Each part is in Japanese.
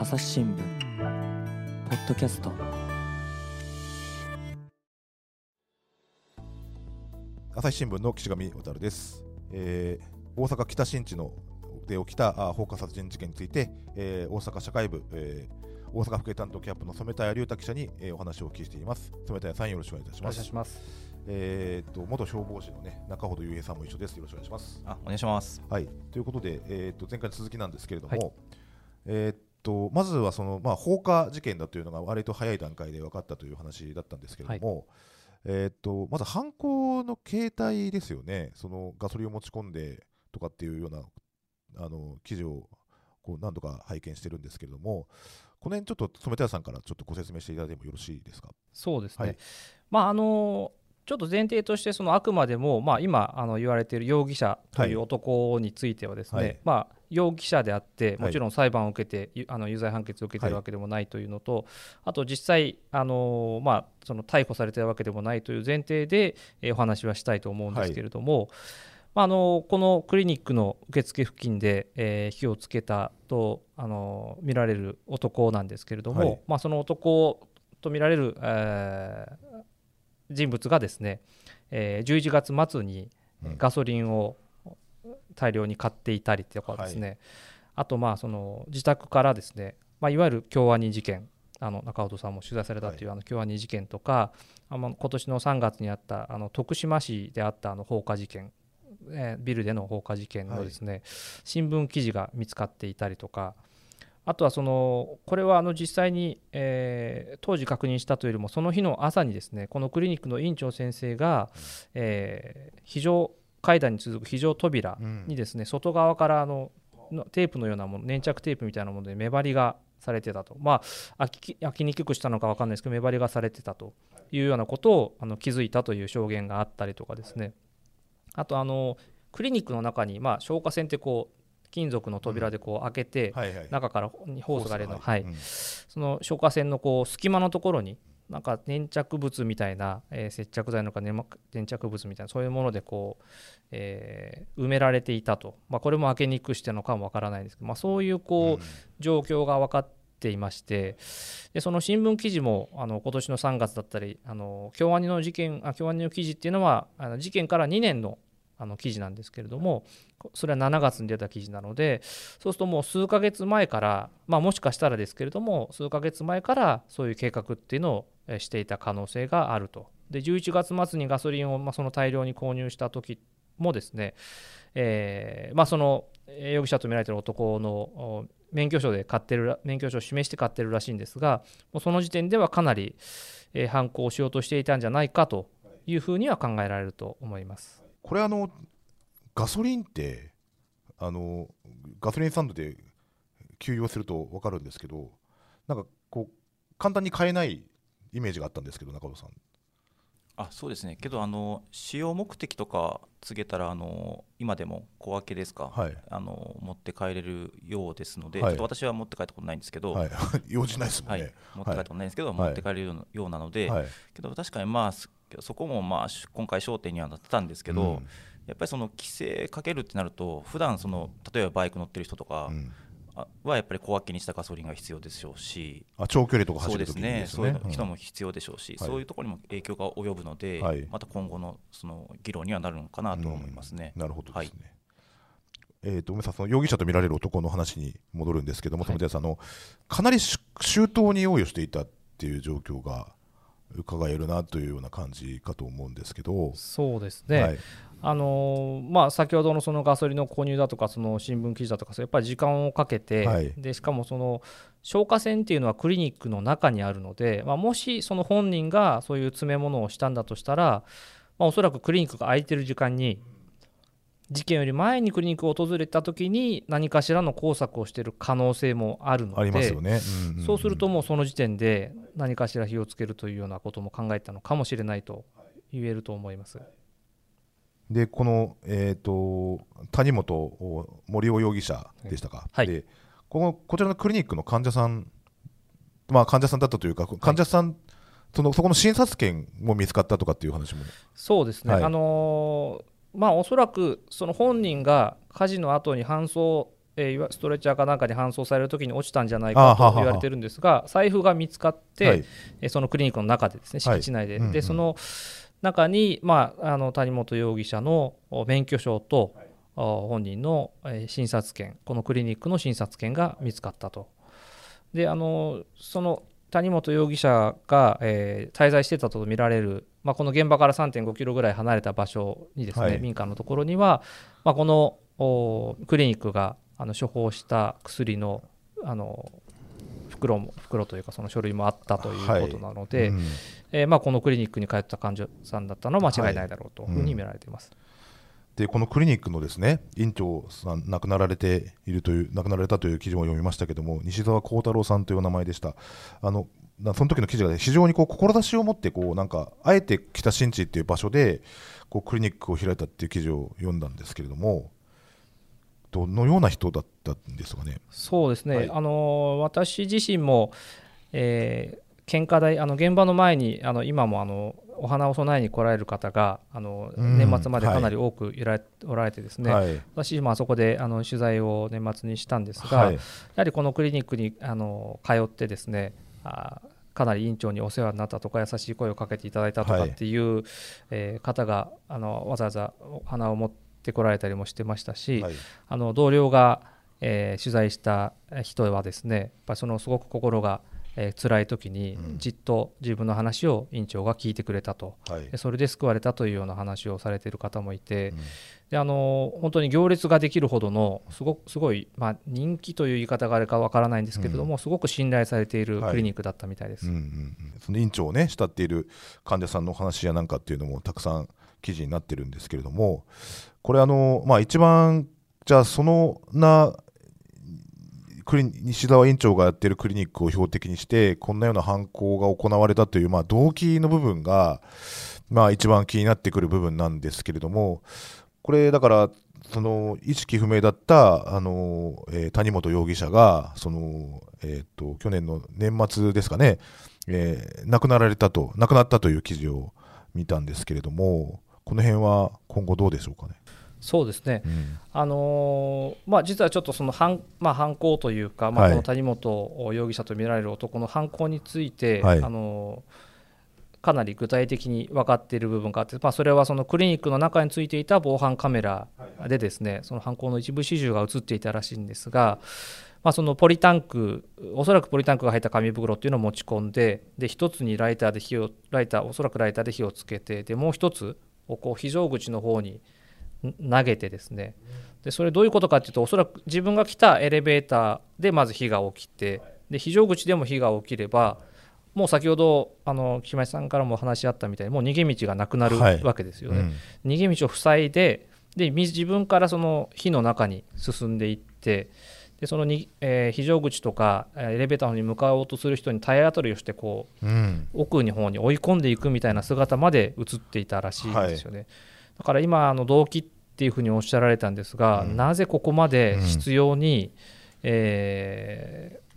朝日新聞ポッドキャスト。朝日新聞の岸上渉です、えー大阪北新地ので起きたあ放火殺人事件について、えー大阪社会部、えー大阪府警担当キャップの染田谷龍太記者に、えーお話をお聞きしています。染田谷さんよろしくお願いいたしお願ますいします。えー、と元消防士のね中ほど雄平さんも一緒です。よろしくお願いします。あお願いします。はい。ということで、えー、と前回の続きなんですけれども、はい。えー、とまずはその、まあ、放火事件だというのが割と早い段階で分かったという話だったんですけれども、えー、とまず犯行の形態ですよね、そのガソリンを持ち込んでとかっていうようなあの記事をこう何度か拝見してるんですけれども、この辺ちょっと染田屋さんからちょっとご説明していただいてもよろしいですか？そうですね。はいまああのちょっと前提としてそのあくまでもまあ今あの言われている容疑者という男についてはですね、はい。まあ容疑者であってはい。もちろん裁判を受けて、ゆあの有罪判決を受けているはいわけでもないというのと、あと実際あのまあその逮捕されているわけでもないという前提で、えーお話はしたいと思うんですけれども。まあ、あのこのクリニックの受付付近で、えー火をつけたとあの見られる男なんですけれども、はい。まあ、その男と見られる、えー人物がですね、えー11月末にうん。ガソリンを大量に買っていたりとかですね、あとまあその自宅からですね、まあ、いわゆる京アニ事件あの中本さんも取材されたというあの京アニ事件とか、あの今年の3月にあったあの徳島市であったあの放火事件、えービルでの放火事件のですね、新聞記事が見つかっていたりとかあとはそのこれはあの実際に、えー当時確認したというよりもその日の朝にですねこのクリニックの院長先生が、えー非常階段に続く非常扉うんにですね外側からあののテープのようなもの粘着テープみたいなもので目張りがされてたと。まあ開き開きにくくしたのか分かんないですけど目張りがされてたというようなことをあの気づいたという証言があったりとかですね。あとあのクリニックの中に、まあ、消火栓ってこう金属の扉でこう開けて、中からホースが出るの、はい。うん。その消火栓のこう隙間のところになんか粘着物みたいな、えー接着剤のか粘粘着物みたいなそういうものでこう、えー埋められていたと、まあ、これも開けにくくしてるのかもわからないんですけど、まあ、そういうこう、状況が分かっていましてでその新聞記事もあの今年の3月だったりあの京アニの事件あ京アニの記事っていうのはあの事件から2年のあの記事なんですけれどもそれは7月に出た記事なのでそうするともう数ヶ月前から、まあ、もしかしたらですけれども数ヶ月前からそういう計画っていうのをしていた可能性があると。で11月末にガソリンを、まあ、その大量に購入した時もですね、えまあ、その容疑者と見られてる男の免許証で買ってる免許証を示して買ってるらしいんですがもうその時点ではかなり、えー犯行をしようとしていたんじゃないかというふうには考えられると思います。これあのガソリンってあのガソリンスタンドで給油をすると分かるんですけどなんかこう簡単に買えないイメージがあったんですけど中野さん。あそうですね。けどあの使用目的とか告げたらあの今でも小分けですか？はい。あの持って帰れるようですので、はい。ちょっと私は持って帰ったことないんですけど、はい。用事ないですもんはい。ね持って帰ったことないんですけど、はい。持って帰れるようなので、はい。けど確かにまあすそこもまあし今回焦点にはなってたんですけど、うん。やっぱりその規制かけるってなると普段その例えばバイク乗ってる人とかうん。あはやっぱり小分けにしたガソリンが必要でしょうし、あ長距離とか走るときにですね、そういね。う人も必要でしょうし、はい。そういうところにも影響が及ぶので、はい。また今後のその議論にはなるのかなと思いますね。なるほどですはい。ね。えー、と梅さん、その容疑者と見られる男の話に戻るんですけども、はい。染田屋さんあの、かなりし周到に用意をしていたっていう状況が伺えるなというような感じかと思うんですけど、そうですね、はい。あのーまあ、先ほどのそのガソリンの購入だとかその新聞記事だとかそうやっぱり時間をかけて、はい。でしかもその消火栓っていうのはクリニックの中にあるので、まあ、もしその本人がそういう詰め物をしたんだとしたら、まあ、おそらくクリニックが空いてる時間に事件より前にクリニックを訪れた時に何かしらの工作をしている可能性もあるのでありますよね。んんん。そうするともうその時点で何かしら火をつけるというようなことも考えたのかもしれないと言えると思います。でこの、えー、と谷本森尾容疑者でしたか、はい。でこのこちらのクリニックの患者さん、まあ、患者さんだったというか、患者さん、そのそこの診察券も見つかったとかっていう話も、そうですね、はい。あのーまあおそらくその本人が火事の後に搬送えーストレッチャーかなんかに搬送されるときに落ちたんじゃないかと言われてるんですが財布が見つかって、はい。えーそのクリニックの中でですねはい敷地内で、うんうんでその中に、まあ、あの谷本容疑者のお免許証と、お本人の、えー診察券このクリニックの診察券が見つかったと。であのその谷本容疑者が、えー滞在してたと見られる、まあ、この現場から3.5キロぐらい離れた場所にですね、はい。民家のところには、まあ、このおクリニックがあの処方した薬のあの袋も袋というかその書類もあったということなので、うん。えーまあ、このクリニックに通った患者さんだったのは間違いないだろうというふうに見られています。でこのクリニックのですね院長さん亡くなられているという亡くなられたという記事も読みましたけども西澤幸太郎さんというお名前でした。あのなその時の記事が、ね、非常にこう志を持ってこうなんかあえて北新地っていう場所でこうクリニックを開いたっていう記事を読んだんですけれどもどのような人だったんですかね？そうですね、はい。あの私自身も、えー献花台あの現場の前にあの今もあのお花を供えに来られる方があのうん年末までかなり多くいられ、おられてですね、はい。私もあそこであの取材を年末にしたんですが、はい。やはりこのクリニックにあの通ってですねあかなり院長にお世話になったとか優しい声をかけていただいたとかはい。っていう、えー方があのわざわざお花を持ってこられたりもしてましたし、はい。あの同僚が、えー取材した人はですねやっぱりそのすごく心が、えー辛い時にうん。じっと自分の話を院長が聞いてくれたと、はい。でそれで救われたというような話をされている方もいて、うん。であの本当に行列ができるほどのすごくすごい、まあ、人気という言い方があるかわからないんですけれども、すごく信頼されているはい。クリニックだったみたいです。うんうんうん。その院長をね慕っている患者さんの話やなんかっていうのもたくさん記事になってるんですけれどもこれあのまあ一番じゃあそのなクリ西澤院長がやっているクリニックを標的にしてこんなような犯行が行われたという、まあ、動機の部分が、まあ、一番気になってくる部分なんですけれどもこれだからその意識不明だったあの、えー谷本容疑者がその、えー、と去年の年末ですかね、えー亡くなられたと亡くなったという記事を見たんですけれどもこの辺は今後どうでしょうかね。そうですね、うん。あのーまあ、実はちょっとその犯,、まあ、犯行というか、まあ、はいこの谷本容疑者と見られる男の犯行について、はい。あのーかなり具体的に分かっている部分があって、まあ、それはそのクリニックの中についていた防犯カメラでですねその犯行の一部始終が映っていたらしいんですが、まあ、そのポリタンクおそらくポリタンクが入った紙袋っていうのを持ち込んでで一つにライターで火をライターおそらくライターで火をつけてでもう一つをこう非常口の方にん投げてですね。でそれどういうことかっていうとおそらく自分が来たエレベーターでまず火が起きてで非常口でも火が起きればもう先ほどあの木町さんからもお話あったみたいにもう逃げ道がなくなるはい。わけですよね。うん。逃げ道を塞いででみ自分からその火の中に進んでいってでそのに、えー非常口とかえーエレベーターに向かおうとする人に体当たりをしてこううん。奥の方に追い込んでいくみたいな姿まで映っていたらしいんですよね。だから今あの動機っていうふうにおっしゃられたんですが、うん。なぜここまで執拗に、えー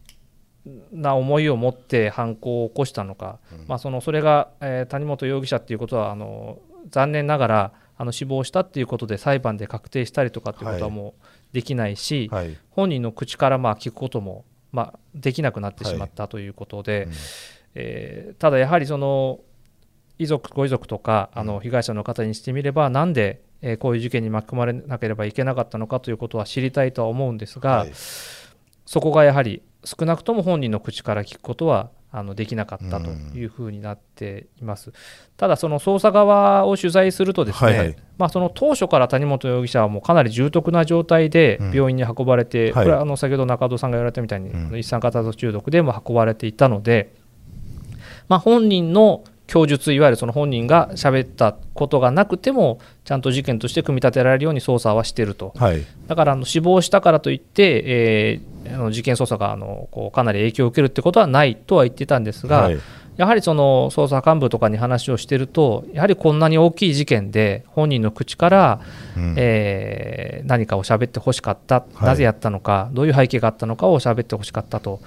な思いを持って犯行を起こしたのか、うん。まあ、そのそれが、えー谷本容疑者っていうことはあの残念ながらあの死亡したっていうことで裁判で確定したりとかっていうことははい。もうできないし、はい。本人の口からまあ聞くことも、まあ、できなくなってしまったということで、うん。えーただやはりその遺族ご遺族とかあの被害者の方にしてみればなんで、えーこういう事件に巻き込まれなければいけなかったのかということは知りたいとは思うんですが、はい。そこがやはり少なくとも本人の口から聞くことはあのできなかったというふうになっています。ただその捜査側を取材するとですね、はいはい。まあ、その当初から谷本容疑者はもうかなり重篤な状態でうん。病院に運ばれて、はい。これはあの先ほど中戸さんが言われたみたいに、うん。一酸化炭素中毒でも運ばれていたので、まあ、本人の供述いわゆるその本人が喋ったことがなくてもちゃんと事件として組み立てられるように捜査はしていると。はい。だからあの死亡したからといって、えーあの事件捜査があのこうかなり影響を受けるってことはないとは言ってたんですが、はい。やはりその捜査幹部とかに話をしてるとやはりこんなに大きい事件で本人の口から、うん。えー何かを喋ってほしかった、はい。なぜやったのかどういう背景があったのかを喋ってほしかったと。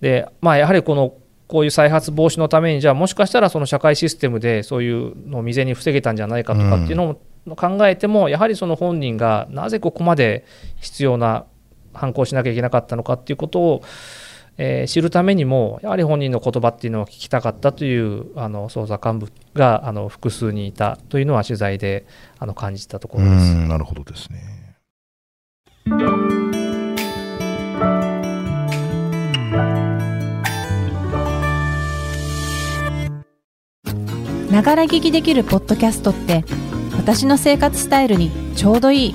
でまあ、やはりこのこういう再発防止のためにじゃあもしかしたらその社会システムでそういうのを未然に防げたんじゃないかとかっていうのを考えても、やはりその本人がなぜここまで必要な反抗しなきゃいけなかったのかっていうことを、えー、知るためにもやはり本人の言葉っていうのを聞きたかったというあの捜査幹部があの複数にいたというのは取材であの感じたところです。なるほどですねながら聞きできるポッドキャストって私の生活スタイルにちょうどいい。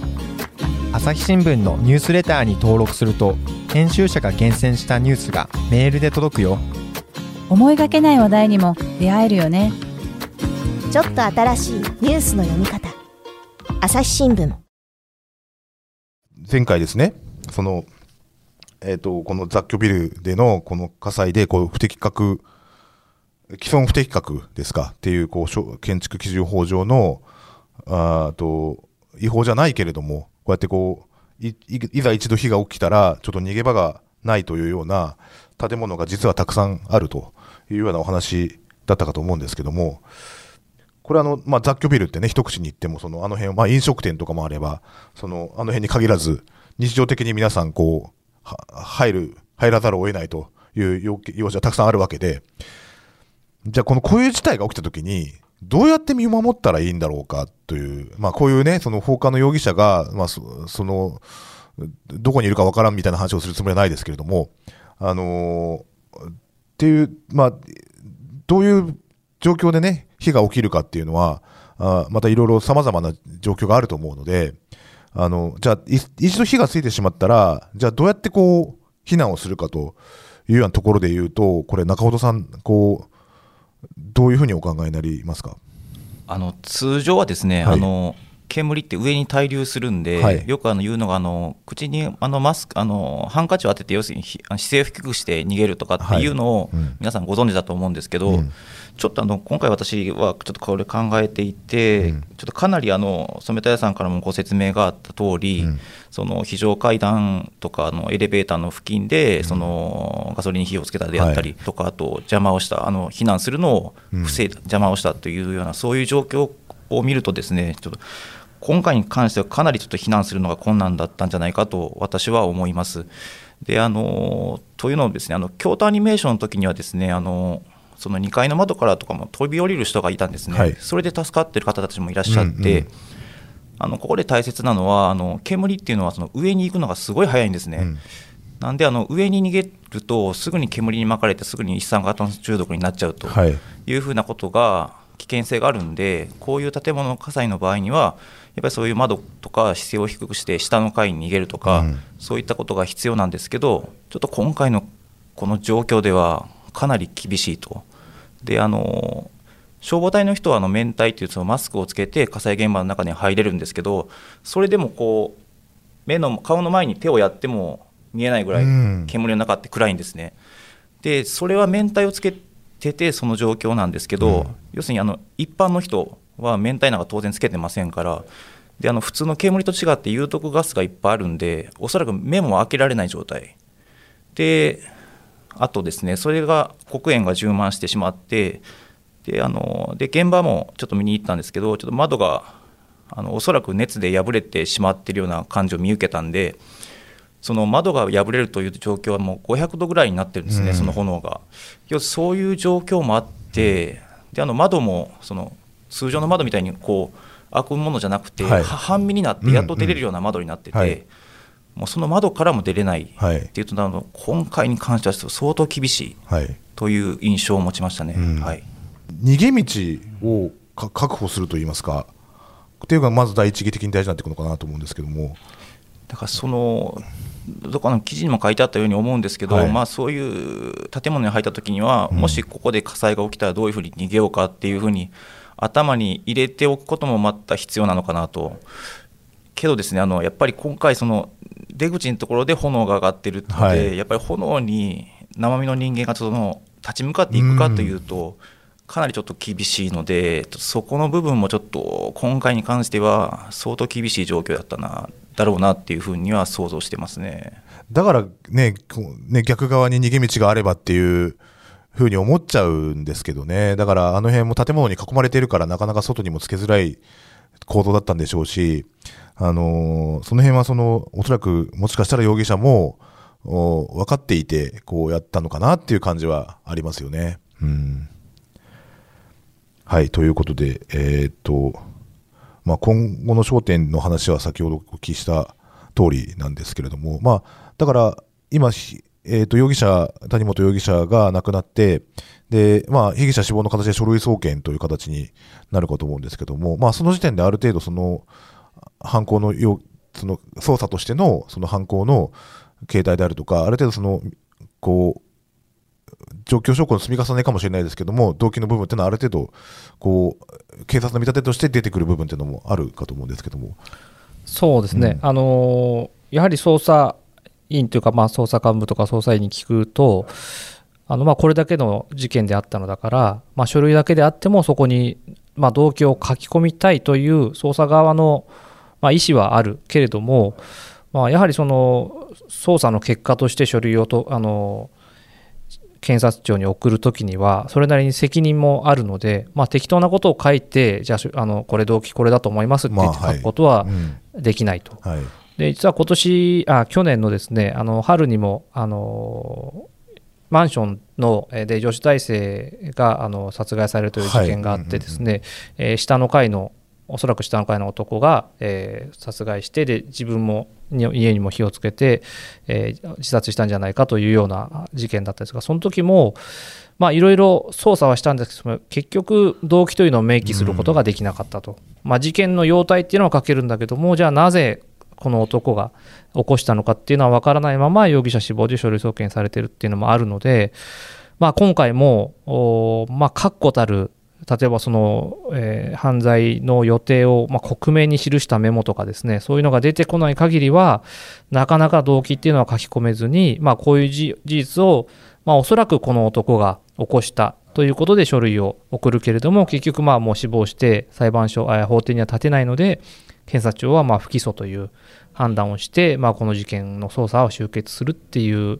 朝日新聞のニュースレターに登録すると編集者が厳選したニュースがメールで届くよ。思いがけない話題にも出会えるよね。ちょっと新しいニュースの読み方。朝日新聞。前回ですね。そのえーと、この雑居ビルでのこの火災でこう不適格既存不適格ですかっていうこう建築基準法上のあと違法じゃないけれどもこうやってこういざ一度火が起きたらちょっと逃げ場がないというような建物が実はたくさんあるというようなお話だったかと思うんですけどもこれあの、まあ、雑居ビルってね一口に言ってもそのあの辺、まあ、飲食店とかもあればそのあの辺に限らず日常的に皆さんこう入る入らざるを得ないという要要事はたくさんあるわけでじゃあこのこういう事態が起きた時にどうやって見守ったらいいんだろうかという、まあ、こういうね、その放火の容疑者が、まあ、その、どこにいるかわからんみたいな話をするつもりはないですけれども、あのー、っていう、まあ、どういう状況でね、火が起きるかっていうのは、あまたいろいろさまざまな状況があると思うので、あの、じゃあ、一度火がついてしまったら、じゃあどうやってこう、避難をするかというようなところで言うと、これ中本さん、こう、どういうふうにお考えになりますか？あの通常はですね、はい、あの煙って上に滞留するんで、はい、よくあの言うのがあの口にあのマスクあのハンカチを当てて要するに姿勢を低くして逃げるとかっていうのを皆さんご存知だと思うんですけど、うん、ちょっとあの今回私はちょっとこれ考えていて、うん、ちょっとかなりあの染田屋さんからもご説明があった通り、うん、その非常階段とかのエレベーターの付近でそのガソリンに火をつけたであったりとか、あと邪魔をしたあの避難するのを防いだ、邪魔をしたというようなそういう状況を見るとですねちょっと今回に関してはかなりちょっと避難するのが困難だったんじゃないかと私は思います。であのというのをですねあの京都アニメーションの時にはですねあのその2階の窓からとかも飛び降りる人がいたんですね、はい、それで助かってる方たちもいらっしゃって、うんうん、あのここで大切なのはあの煙っていうのはその上に行くのがすごい早いんですね。うん、なんであの上に逃げるとすぐに煙に巻かれてすぐに一酸化炭素中毒になっちゃうというふうなことが危険性があるんでこういう建物火災の場合にはやっぱりそういう窓とか姿勢を低くして下の階に逃げるとか、うん、そういったことが必要なんですけどちょっと今回のこの状況ではかなり厳しいと。であの消防隊の人はあの面体というそのマスクをつけて火災現場の中に入れるんですけどそれでもこう目の顔の前に手をやっても見えないぐらい煙の中って暗いんですね。でそれは面体をつけててその状況なんですけど、うん、要するにあの一般の人は明太なんか当然つけてませんからであの普通の煙と違って有毒ガスがいっぱいあるんでおそらく目も開けられない状態であとですねそれが黒煙が充満してしまってであので現場もちょっと見に行ったんですけどちょっと窓があのおそらく熱で破れてしまっているような感じを見受けたんでその窓が破れるという状況はもう500度ぐらいになってるんですね、うん、その炎が。要すそういう状況もあってであの窓もその通常の窓みたいにこう開くものじゃなくて、はい、半身になってやっと出れるような窓になってて、うんうんはい、もうその窓からも出れないっていうとなると今回に関しては相当厳しいという印象を持ちましたね。はい、逃げ道を確保するといいますかっていうのがまず第一義的に大事になってくるのかなと思うんですけども。だからそのどこの記事にも書いてあったように思うんですけど、はい、まあ、そういう建物に入った時には、もしここで火災が起きたらどういうふうに逃げようかっていうふうに頭に入れておくこともまた必要なのかなと。けどですねあのやっぱり今回その出口のところで炎が上がってるので、はい、やっぱり炎に生身の人間がその立ち向かっていくかというと、かなりちょっと厳しいのでそこの部分もちょっと今回に関しては相当厳しい状況だったなだろうなっていうふうには想像してますね。だからねね逆側に逃げ道があればっていうふうに思っちゃうんですけどねだからあの辺も建物に囲まれているからなかなか外にもつけづらい行動だったんでしょうしあのー、その辺はそのおそらくもしかしたら容疑者も分かっていてこうやったのかなっていう感じはありますよね。うんはいということで、えー、っとまあ、今後の焦点の話は先ほどお聞きした通りなんですけれども、まあ、だから今、えー、と容疑者谷本容疑者が亡くなってで、まあ、被疑者死亡の形で書類送検という形になるかと思うんですけども、まあ、その時点である程度その犯行のよその捜査としてのその犯行の形態であるとかある程度そのこう状況証拠の積み重ねかもしれないですけども動機の部分っていうのはある程度こう警察の見立てとして出てくる部分っていうのもあるかと思うんですけども。そうですね、うん、あのやはり捜査員というか、まあ、捜査幹部とか捜査員に聞くとあのまあこれだけの事件であったのだから、まあ、書類だけであってもそこにまあ動機を書き込みたいという捜査側のまあ意思はあるけれども、まあ、やはりその捜査の結果として書類をとあの検察庁に送るときにはそれなりに責任もあるので、まあ、適当なことを書いてじゃああのこれ動機これだと思いますって言って書くことはできないと。まあはい。うん、で実は今年あ去年のですねあの春にもあのマンションので女子大生があの殺害されるという事件があってですね、え下の階のおそらく下の階の男が、えー、殺害してで自分も家にも火をつけて、えー、自殺したんじゃないかというような事件だったんですがその時もいろいろ捜査はしたんですけど結局動機というのを明記することができなかったと、まあ、事件の様態っていうのは書けるんだけどもじゃあなぜこの男が起こしたのかっていうのは分からないまま容疑者死亡で書類送検されてるっていうのもあるので、まあ、今回も、まあ、確固たる例えばその、えー、犯罪の予定を、まあ、克明に記したメモとかですねそういうのが出てこない限りはなかなか動機っていうのは書き込めずに、まあ、こういう事実を、まあ、おそらくこの男が起こしたということで書類を送るけれども結局まあもう死亡して裁判所法廷には立てないので検察庁はまあ不起訴という判断をして、まあ、この事件の捜査を終結するっていう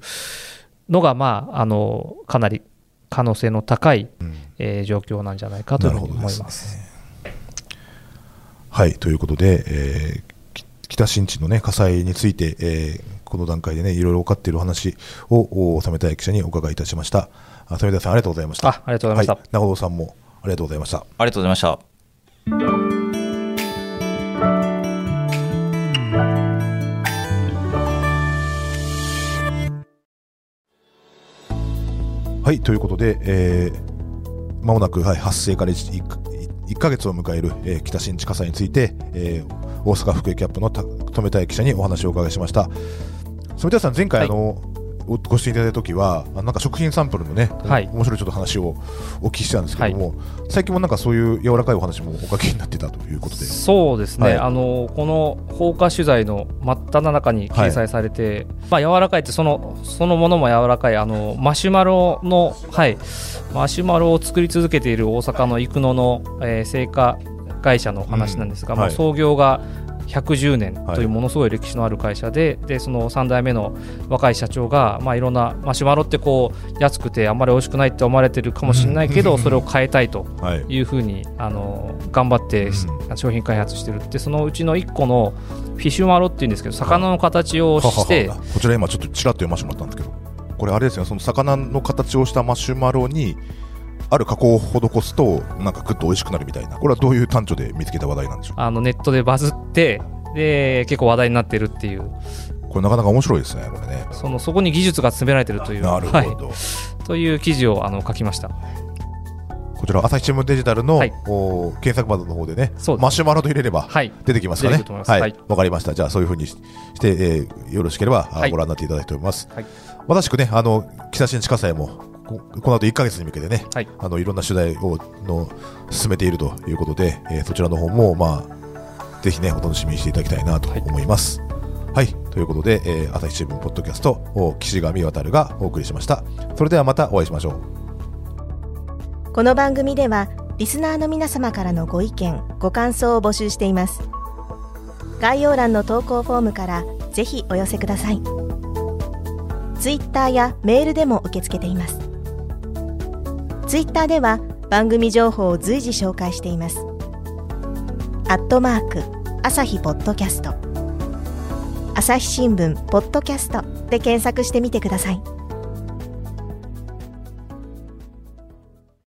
のが、まあ、あのかなり可能性の高い、うん、えー、状況なんじゃないかというふうに思います。ね、はいということで、えー、北新地の、ね、火災について、えー、この段階で、ね、いろいろ分かっている話を収めたい記者にお伺いいたしました。染田さんありがとうございました。ありがとうございました、はい、長尾さんもありがとうございました。ありがとうございました。はいということで、えー、まもなく、はい、発生から 1, 1ヶ月を迎える、えー、北新地火災について、えー、大阪府警キャップの留田記者にお話をお伺いしました。染田さん前回、はい、あのご出演いただいた時はなんか食品サンプルのね、はい、面白いちょっと話をお聞きしたんですけども、はい、最近もなんかそういう柔らかいお話もおかけになってたということで。そうですね、はい、あのこの放火取材の真っ只中に掲載されて、まあ柔らかいってそのそのものも柔らかいあのマシュマロのはい。マシュマロを作り続けている大阪の生野の、えー、製菓会社の話なんですが、うん、もう創業が110年というものすごい歴史のある会社ではい、でその3代目の若い社長が、まあ、いろんなマシュマロってこう安くてあんまり美味しくないって思われてるかもしれないけど、それを変えたいとい。うふうに、あの頑張って商品開発してるってそのうちの1個のフィッシュマロっていうんですけど魚の形をしてこちら今ちょっとちらっと読ませてもらったんですけどこれあれですよその魚の形をしたマシュマロにある加工を施すとなんかぐっと美味しくなるみたいな。これはどういう端緒で見つけた話題なんでしょうあのネットでバズってで結構話題になってるっていう。これなかなか面白いですねこれね。そのそこに技術が詰められてるという。なるほど、はい、という記事をあの書きました。こちら朝日新聞デジタルの、はい、お検索窓の方でねマシュマロと入れれば出てきますかね。はい。わ、はい、かりました。じゃあそういうふうにして、えー、よろしければ、ご覧になっていただきたいと思います、はい、まさしくねあの北新地火災もこの後1か月に向けてね、はい、あのいろんな取材をの進めているということで、えー、そちらの方もまあぜひねお楽しみにしていただきたいなと思います。はい、はい、ということで、えー、朝日新聞ポッドキャスト岸上渉がお送りしました。それではまたお会いしましょう。この番組ではリスナーの皆様からのご意見ご感想を募集しています。概要欄の投稿フォームからぜひお寄せください。ツイッターやメールでも受け付けています。ツイッターでは番組情報を随時紹介しています。アットマーク朝日ポッドキャスト朝日新聞ポッドキャストで検索してみてください